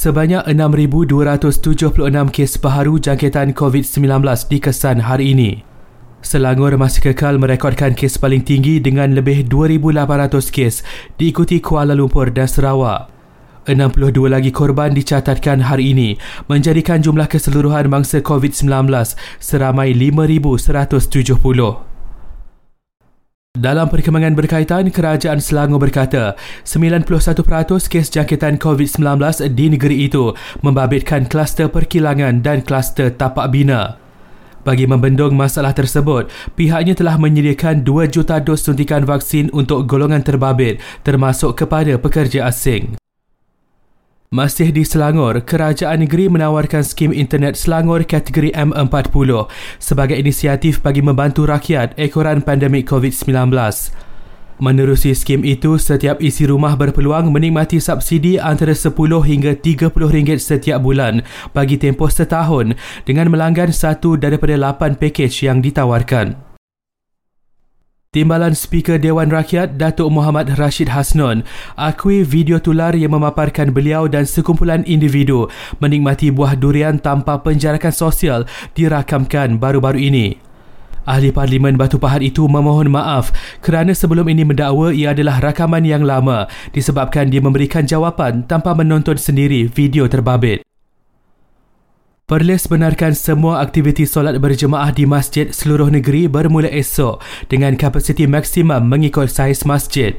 Sebanyak 6,276 kes baharu jangkitan COVID-19 dikesan hari ini. Selangor masih kekal merekodkan kes paling tinggi dengan lebih 2,800 kes diikuti Kuala Lumpur dan Sarawak. 62 lagi korban dicatatkan hari ini menjadikan jumlah keseluruhan mangsa COVID-19 seramai 5,170. Dalam perkembangan berkaitan, Kerajaan Selangor berkata 91% kes jangkitan COVID-19 di negeri itu membabitkan kluster perkilangan dan kluster tapak bina. Bagi membendung masalah tersebut, pihaknya telah menyediakan 2 juta dos suntikan vaksin untuk golongan terbabit termasuk kepada pekerja asing. Masih di Selangor, kerajaan negeri menawarkan skim internet Selangor kategori M40 sebagai inisiatif bagi membantu rakyat ekoran pandemik COVID-19. Menerusi skim itu, setiap isi rumah berpeluang menikmati subsidi antara 10 hingga 30 ringgit setiap bulan bagi tempoh setahun dengan melanggan satu daripada 8 pakej yang ditawarkan. Timbalan Speaker Dewan Rakyat Datuk Muhammad Rashid Hasnon akui video tular yang memaparkan beliau dan sekumpulan individu menikmati buah durian tanpa penjarakan sosial dirakamkan baru-baru ini. Ahli Parlimen Batu Pahat itu memohon maaf kerana sebelum ini mendakwa ia adalah rakaman yang lama disebabkan dia memberikan jawapan tanpa menonton sendiri video terbabit. Perlis benarkan semua aktiviti solat berjemaah di masjid seluruh negeri bermula esok dengan kapasiti maksimum mengikut saiz masjid.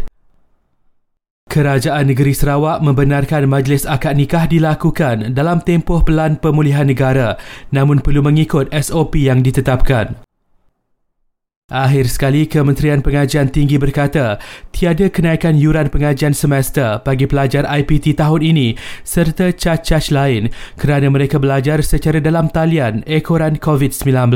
Kerajaan Negeri Sarawak membenarkan majlis akad nikah dilakukan dalam tempoh pelan pemulihan negara namun perlu mengikut SOP yang ditetapkan. Akhir sekali, Kementerian Pengajian Tinggi berkata tiada kenaikan yuran pengajian semester bagi pelajar IPT tahun ini serta cach-cach lain kerana mereka belajar secara dalam talian ekoran COVID-19.